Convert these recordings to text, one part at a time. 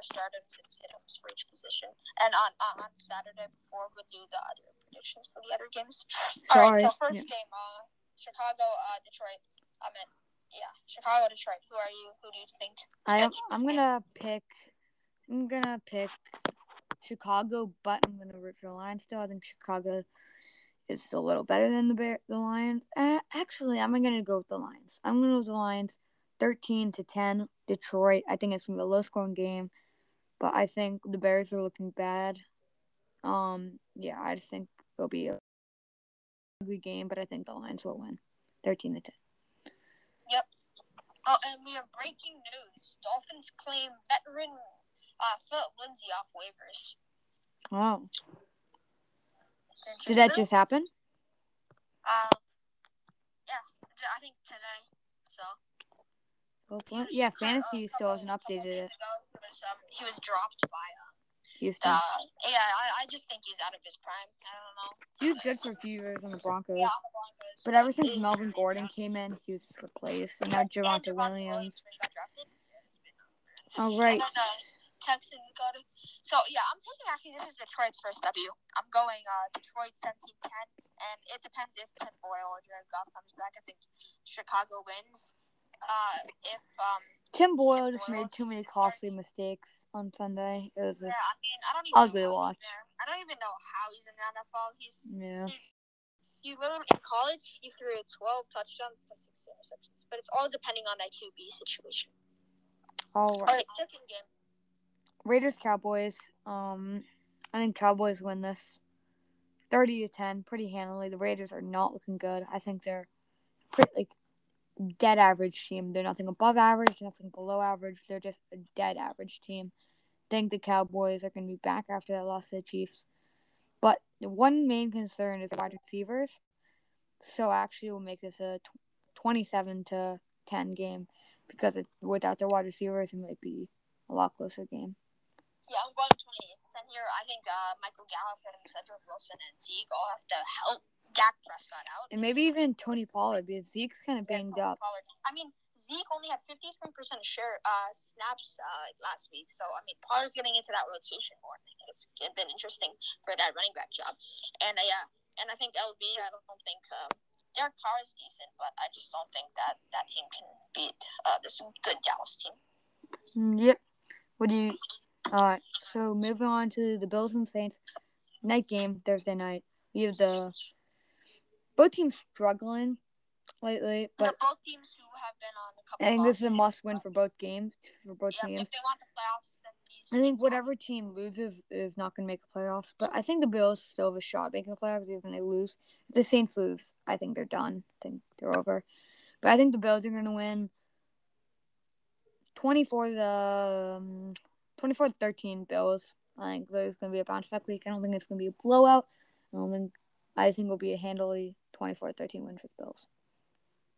our startups and sit-ups for each position. And on uh, on Saturday before we'll do the other predictions for the other games. All right, so first Yeah. game, uh, Chicago, uh, Detroit. I mean, yeah, Chicago, Detroit. Who are you? Who do you think? I Good. I'm gonna pick. I'm gonna pick Chicago, but I'm gonna root for the Lions still. I think Chicago is a little better than the Bear, the Lions. Uh, actually, I'm gonna go with the Lions. I'm gonna go with the Lions, thirteen to ten. Detroit. I think it's gonna be a low scoring game, but I think the Bears are looking bad. Um, yeah, I just think it'll be a ugly game, but I think the Lions will win, thirteen to ten. Yep. Oh, and we have breaking news. Dolphins claim veteran uh, Phillip Lindsay off waivers. Oh, did that just happen? Uh, yeah, I think today. So. Hopefully, yeah. Fantasy still hasn't updated it. ago, was, um, he was dropped by. Uh, Houston. uh, yeah, I, I just think he's out of his prime. I don't know. He was good for a few years on the Broncos. Yeah, the Broncos. But ever since Melvin Gordon came in, he was replaced. And now Javante Javonte Williams. when got drafted. Yeah, it's been- All right. Then, uh, Texans got it. So yeah, I'm taking actually this is Detroit's first W. I'm going uh Detroit 17-10, and it depends if Tim Boyle or Jared Goff comes back. I think Chicago wins. Uh, if um Tim Boyle just made too many costly mistakes on Sunday. It was yeah, just, I mean I don't even ugly watch. I don't even know how he's in the NFL. He's yeah. he's he literally in college he threw 12 touchdowns and six interceptions, but it's all depending on that QB situation. All All right. right, second game. Raiders Cowboys. Um, I think Cowboys win this, thirty to ten, pretty handily. The Raiders are not looking good. I think they're pretty like dead average team. They're nothing above average, nothing below average. They're just a dead average team. I think the Cowboys are going to be back after that loss to the Chiefs. But the one main concern is the wide receivers. So actually, we'll make this a 27 to 10 game because it, without their wide receivers, it might be a lot closer game. Yeah, I'm going 28 10 here. I think uh, Michael Gallup and Cedric Wilson and Zeke all have to help Dak Prescott out. And maybe even Tony Pollard because Zeke's kind of banged Yeah, up. Pollard. I mean, Zeke only had 53% share uh, snaps uh, last week. So, I mean, Pollard's getting into that rotation more. It's been interesting for that running back job. And, uh, yeah, and I think LB, I don't think um, Derek Carr is decent, but I just don't think that that team can beat uh, this good Dallas team. Mm, Yep. What do you? All right. So moving on to the Bills and Saints night game Thursday night. We have the both teams struggling lately, But both teams who have been on a couple I think this is a must-win for both games for both yeah, teams. if they want the playoffs, then these I think whatever team loses is not going to make the playoffs, but I think the Bills still have a shot making the playoffs even if they lose. If the Saints lose, I think they're done. I think they're over. But I think the Bills are going to win 24 to um, 24 to 13 Bills. I think there's going to be a bounce back week. I don't think it's going to be a blowout. I don't think I think it'll be a handily 24-13 win for the Bills.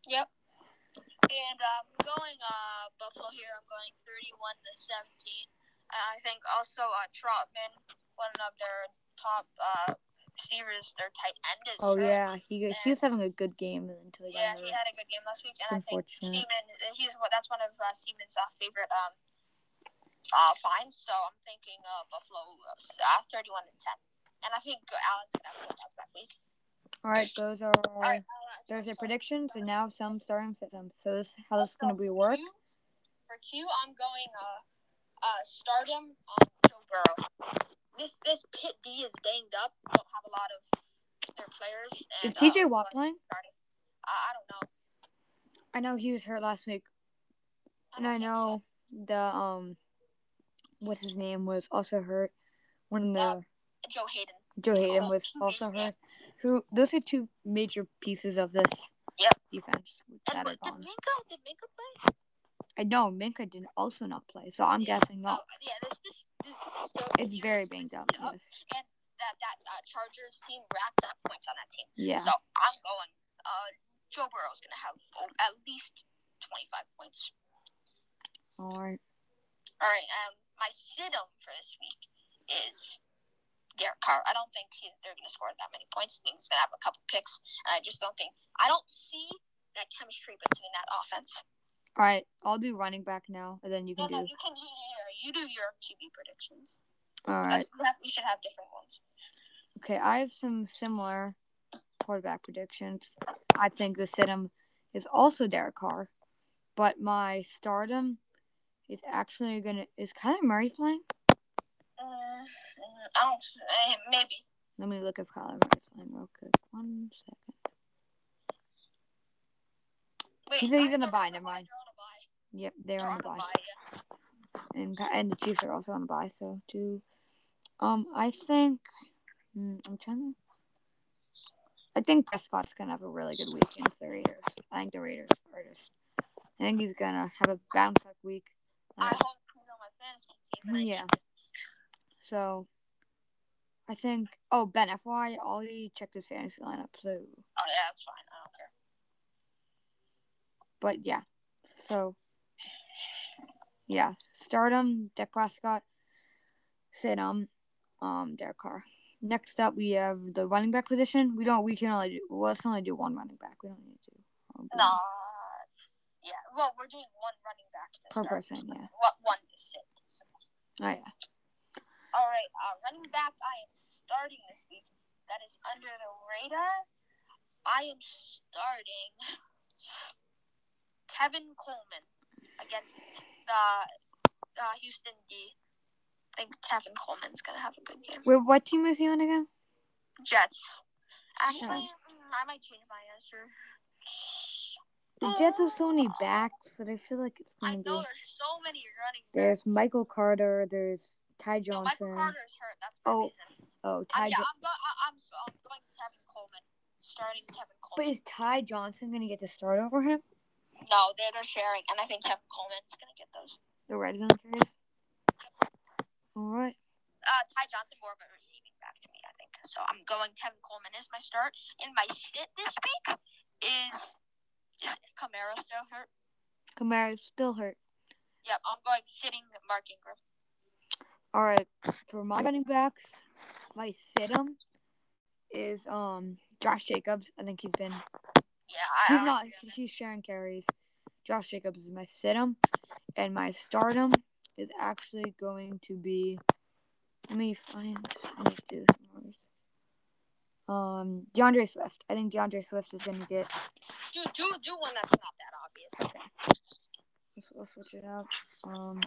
Yep. And um, going uh, Buffalo here, I'm going 31 to 17. Uh, I think also uh, Trotman, one of their top uh, receivers, their tight end is. Oh hurt. yeah, he he was having a good game until he Yeah, he had a good game last week, and I think. Seaman, he's that's one of uh, Seaman's uh, favorite um uh finds. So I'm thinking uh, Buffalo uh, 31 and 10, and I think Allen's gonna have a good bounce back week. All right, those are uh, Thursday so- predictions, and now some starting systems. So this how this is gonna be work. For Q, I'm going uh, uh, stardom on Joe Burrow. This this pit D is banged up. Don't have a lot of their players. Is And, TJ uh, Watt playing? Uh, I don't know. I know he was hurt last week, and I know the um, what's his name was also hurt. One of the so. Joe Haden. Joe Haden was also hurt. Who those are two major pieces of this Yep. defense And that did. Minkah did Minkah play? I know Minkah did also not play, so I'm Yeah, guessing so, not. Yeah, this this this is still It's very banged up. And that that uh, Chargers team racked up points on that team. Yeah. So I'm going. Uh, Joe Burrow's gonna have at least 25 points. All right. All right, um, my sit-em for this week is Derek Carr. I don't think he, they're going to score that many points. I think he's going to have a couple picks. And I just don't think I don't see that chemistry between that offense. All right. I'll do running back now, and then you can no, do. you can. Yeah, right, you do your QB predictions. All right. We have- we should have different ones. Okay, I have some similar quarterback predictions. I think the situm is also Derek Carr, but my stardom is actually gonna is Kyler Murray playing? Uh, don't. Maybe. Let me look if Kyler Murray's playing real quick. One second. Wait, He's- he's in the they're never mind. They're on a bye. Yep, they're They're on the bye. yeah. and and the Chiefs are also on the bye. So two. Um, I think hmm, I'm trying to. I think Prescott's gonna have a really good week against the Raiders. I think the Raiders are just. I think he's gonna have a bounce back week. I Uh, hope he's on my fantasy team. Yeah. so. I think. Oh, Ben, FY already checked his fantasy lineup. So, Oh yeah, that's fine. I don't care. but yeah. So. Yeah, stardom, Dak Prescott, sit um, um, Derek Carr. Next up, we have the running back position. We don't. We can only do. Well, let's only do one running back. We don't need to. No. Yeah. Well, we're doing one running back to Per start. person, yeah. What one to sit? So. Oh yeah. All right. Uh, running back. I am starting this week. That is under the radar. I am starting Tevin Coleman against the uh, Houston D. I think Tevin Coleman's gonna have a good game. Wait, what team is he on again? Jets. Actually, mm, I might change my answer. The Jets have so many backs that I feel like it's gonna I know be. there's so many running backs. There's Michael Carter. There's Ty Johnson. Carter's hurt. That's the Oh, reason. Oh, Um, Ty. yeah, Jo- I'm, go- I- I'm, so- I'm going Tevin Coleman. Starting Tevin but is Ty Johnson gonna get to start over him? No, they're, sharing, and I think Tevin Coleman's gonna get those. The red. All right. Uh, Ty Johnson more of a receiving back to me, I think. So I'm going Tevin Coleman is my start. And my sit this week is is Kamara still hurt? Kamara's still hurt. Yep, I'm going sitting Mark Ingram. All right, for my running backs, my situm is um Josh Jacobs. I think he's been Yeah, I, he's not he's sharing carries. Josh Jacobs is my situm, and my stardom is actually going to be. Let me find. Need to do this more. Um, DeAndre Swift. I think DeAndre Swift is going to get. do do do one that's not that obvious. Let's, let's switch it out. Um,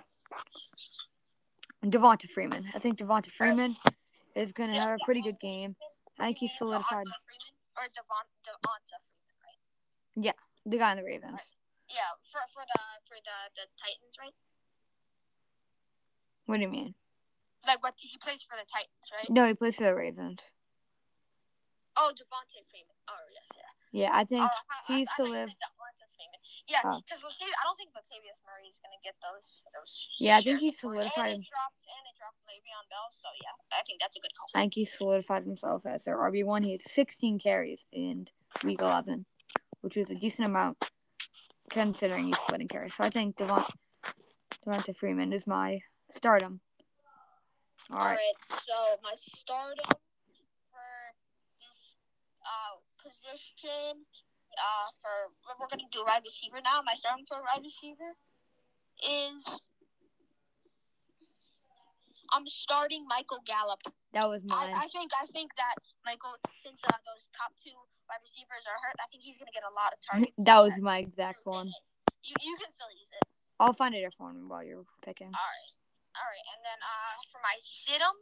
Devonta Freeman. I think Devonta Freeman is going to have a pretty good game. I think he's solidified. Devonta Freeman or Devon Devonta Freeman, right? Yeah, the guy in the Ravens. Yeah, for for the for the the Titans, right? What do you mean? Like what he plays for the Titans, right? No, he plays for the Ravens. Oh, Devonta Freeman. Oh yes, yeah. Yeah, I think oh, I- I- he's I thought you solid- said Devonta Freeman. Yeah, because I don't think Latavius Murray is gonna get those those. Yeah, I think he's solidified And it dropped and it dropped Le'Veon Bell, so yeah, I think that's a good call. I think he solidified himself as their RB one. He had 16 carries in week 11, which was a decent amount considering he's splitting carries. So I think Devon Devonta Freeman is my stardom. All right. so my stardom for this uh position, uh, for we're gonna do wide receiver now. My starting for wide receiver is. I'm starting Michael Gallup. That was I, mine. I think I think that Michael, since uh, those top two wide receivers are hurt, I think he's gonna get a lot of targets. that was my exact one. You, you can still use it. I'll find it for one while you're picking. All right, all right, and then uh for my situm,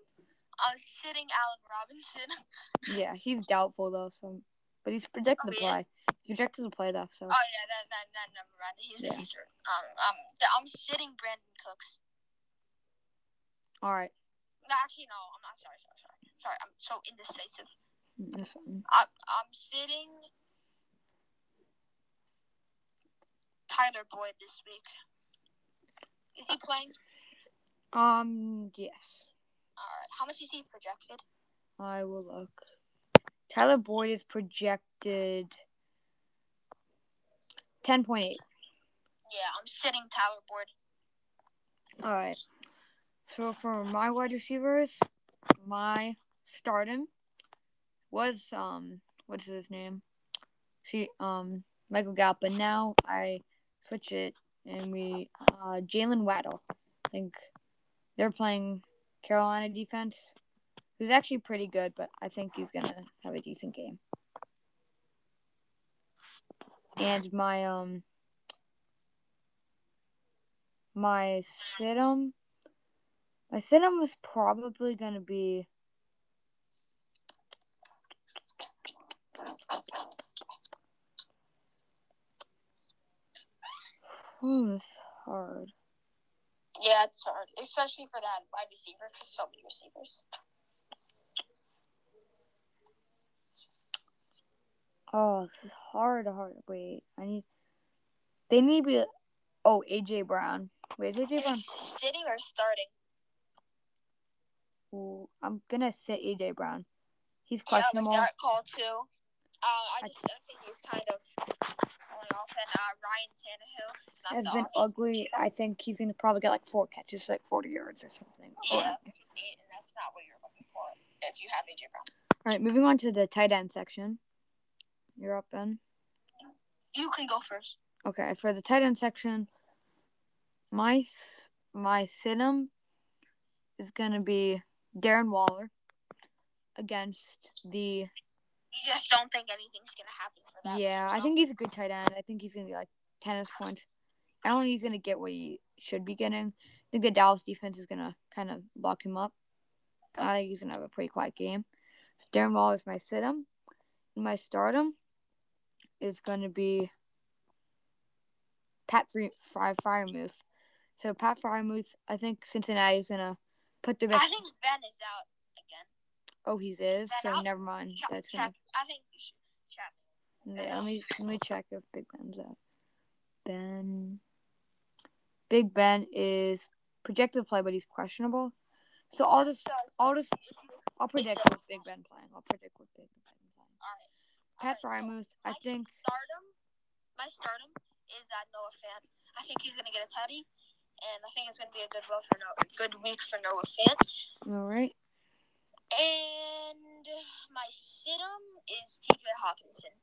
I'm sitting Allen Robinson. Yeah, he's doubtful though, so but he's projected to Oh, play. is? Projected to play though, so Oh yeah, then then, then never mind. He's Yeah. hurt. Um um I'm sitting Brandin Cooks. all right. No, actually no, I'm not. Sorry, sorry, sorry. Sorry, I'm so indecisive. Fine. I'm I'm sitting Tyler Boyd this week. Is he playing? Um, yes. All right. How much is he projected? I will look. Tyler Boyd is projected ten point eight. Yeah, I'm sitting Tyler Boyd. All right. So for my wide receivers, my stardom was um what's his name? See um Michael Gallup, but now I switch it and we uh Jaylen Waddle. I think they're playing Carolina defense, who's actually pretty good, but I think he's gonna have a decent game. And my um my situm my situm was probably gonna be Hmm, it's hard. Yeah, it's hard, especially for that wide receiver because so many receivers. Oh, this is hard, hard. Wait, I need. They need to be. Oh, AJ Brown. Wait, is AJ Brown? Sitting or starting? Ooh, I'm gonna sit AJ Brown. He's Yeah, questionable. like that call too. Uh, I just I think he's kind of going off, and uh, Ryan Tannehill Has been option. ugly. I think he's gonna probably get like four catches, like 40 yards or something. All Yeah, which is eight, and that's not what you're looking for if you have AJ Brown. right, moving on to the tight end section. You're up, Ben. You can go first. Okay, for the tight end section, my my situm is gonna be Darren Waller against the You just don't think anything's gonna happen for that. yeah. I think he's a good tight end. I think he's gonna be like tennis points. I don't think he's gonna get what he should be getting. I think the Dallas defense is gonna kind of lock him up. I think he's gonna have a pretty quiet game. So Darren Waller is my situm. My stardom is gonna be Pat Fry Freiermuth. So Pat Freiermuth, I think Cincinnati is gonna put the best. I think Ben is out again. oh, he's is. So out? never mind. Check, That's check. gonna. I think you should check. Yeah, let me let me check if Big Ben's out. Ben. Big Ben is projected to play, but he's questionable. So I'll just I'll just I'll predict with Big Ben playing. I'll predict with Big Ben playing. all right. Pat right, so I think. stardom. My stardom is uh, Noah Fant. I think he's gonna get a teddy, and I think it's gonna be a good for Noah. Good week for Noah Fant. All right. And my situm is TJ Hockenson.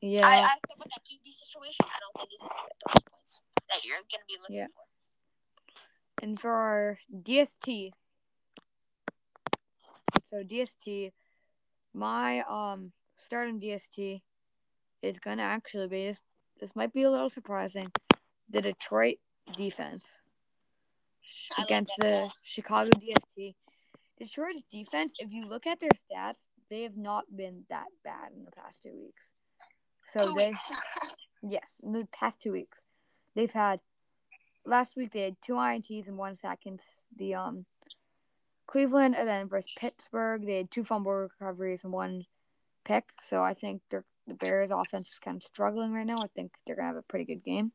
Yeah. I, I think with that QB situation, I don't think he's gonna get those points that you're gonna be looking Yeah. for. And for our DST, so DST, my um starting DST is gonna actually be this. This might be a little surprising. The Detroit defense I against the. Chicago DST. Detroit's defense, if you look at their stats, they have not been that bad in the past two weeks. So Two they weeks. Yes, in the past two weeks, they've had. Last week they had two ints and one sack against the um Cleveland, and then versus Pittsburgh they had two fumble recoveries and one pick. So I think they're, the Bears' offense is kind of struggling right now. I think they're gonna have a pretty good game.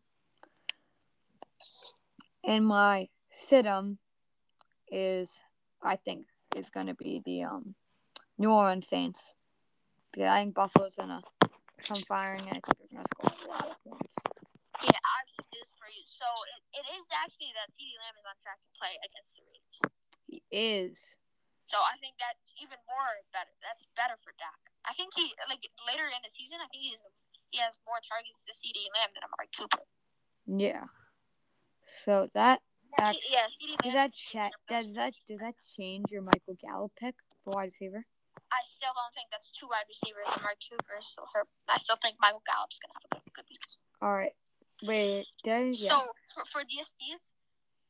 And my situm is, I think, is gonna be the um New Orleans Saints because I think Buffalo's gonna come firing and I think they're gonna score a lot of points. Yeah, I have some news for you. So it, it is actually that CeeDee Lamb is on track to play against the Raiders. He is. So I think that's even more better. That's better for Dak. I think he like later in the season. I think he's he has more targets to CeeDee Lamb than Amari Cooper. Yeah. So that Yeah, yeah CeeDee does that check does that does that change your Michael Gallup pick for wide receiver? I still don't think that's two wide receivers. Amari Cooper is still hurt. I still think Michael Gallup's gonna have a good, good week. All right. Wait, did I, yeah. So for, for DSTs,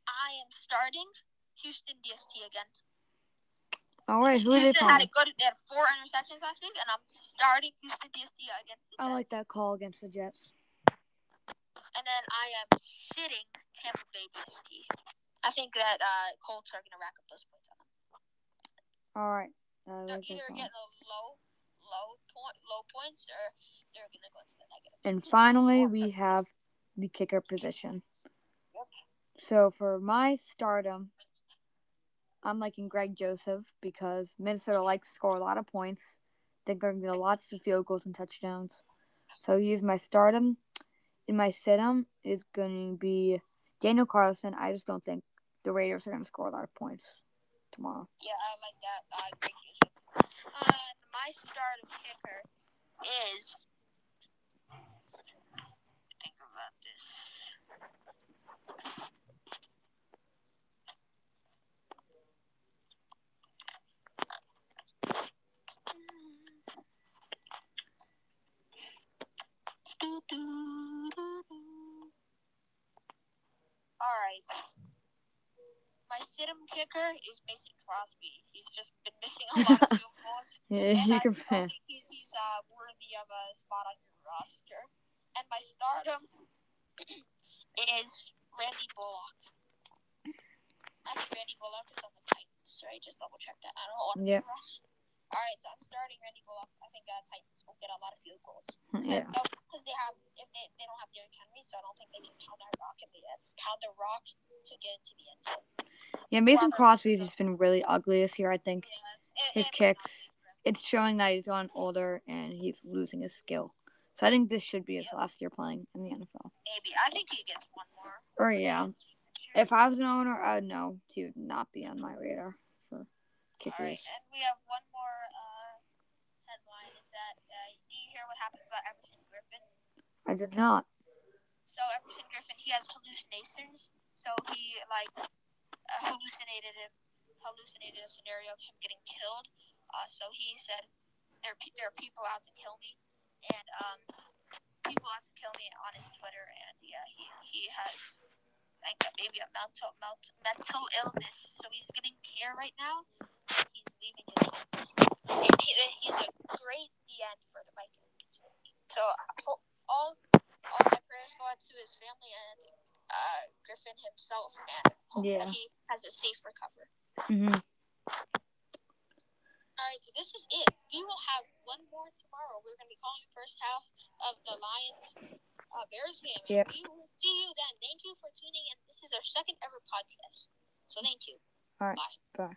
I am starting Houston DST again. All right, who are they Houston had a good. They had four interceptions last week, and I'm starting Houston DST against the Jets. I like that call against the Jets. And then I am sitting Tampa Bay DST. I think that uh, Colts are gonna rack up those points on them. All right. I They're either getting low, low point, low points, or they're gonna go into the negative. And finally, we have the kicker position. Yep. So for my stardom, I'm liking Greg Joseph because Minnesota likes to score a lot of points. Think they're gonna get lots of field goals and touchdowns. So he's my stardom. And my situm is going to be Daniel Carlson. I just don't think the Raiders are going to score a lot of points tomorrow. Yeah, I like that. Uh. Uh, my starting kicker is. Think about this. Sit-him kicker is Mason Crosby. He's just been missing a lot of field goals. Yeah, and you I can. don't think he's, he's uh, worthy of a spot on your roster. And my stardom is Randy Bullock. I think Randy Bullock is on the Titans, right? Just double check that. I don't know. Yeah. All right, so I'm starting Randy Bullock. I think uh, Titans will get a lot of field goals. Yeah. No, because they have if they, they don't have Derrick Henry, so I don't think they can pound that rock in the end. Pound the rock to get into the end zone. Yeah, Mason Crosby's just been really ugly this year. I think Yeah, it's, and, his kicks. It's showing that he's gotten older and he's losing his skill. So I think this should be his last year playing in the NFL. Maybe I think he gets one more. Or yeah, if I was an owner, I would know he would not be on my radar for All right, kickers. and we have one more uh, headline. Is that uh, do you hear what happened about Everson Griffen? I did not. So Everson Griffen, he has hallucinations. So he like hallucinated him, hallucinated a scenario of him getting killed. Uh, so he said, "There, are there are people out to kill me," and um, people out to kill me on his Twitter. And yeah, he he has like maybe a mental mental mental illness. So he's getting care right now. He's leaving his. And he, he's a great DN for the Vikings. So all all my prayers go out to his family and uh, Griffen himself, and hope Yeah. that he has a safe recovery. hmm All right, so this is it. We will have one more tomorrow. We're going to be calling the first half of the Lions uh, Bears game. Yep. We will see you then. Thank you for tuning in. This is our second ever podcast. So thank you. All right, bye.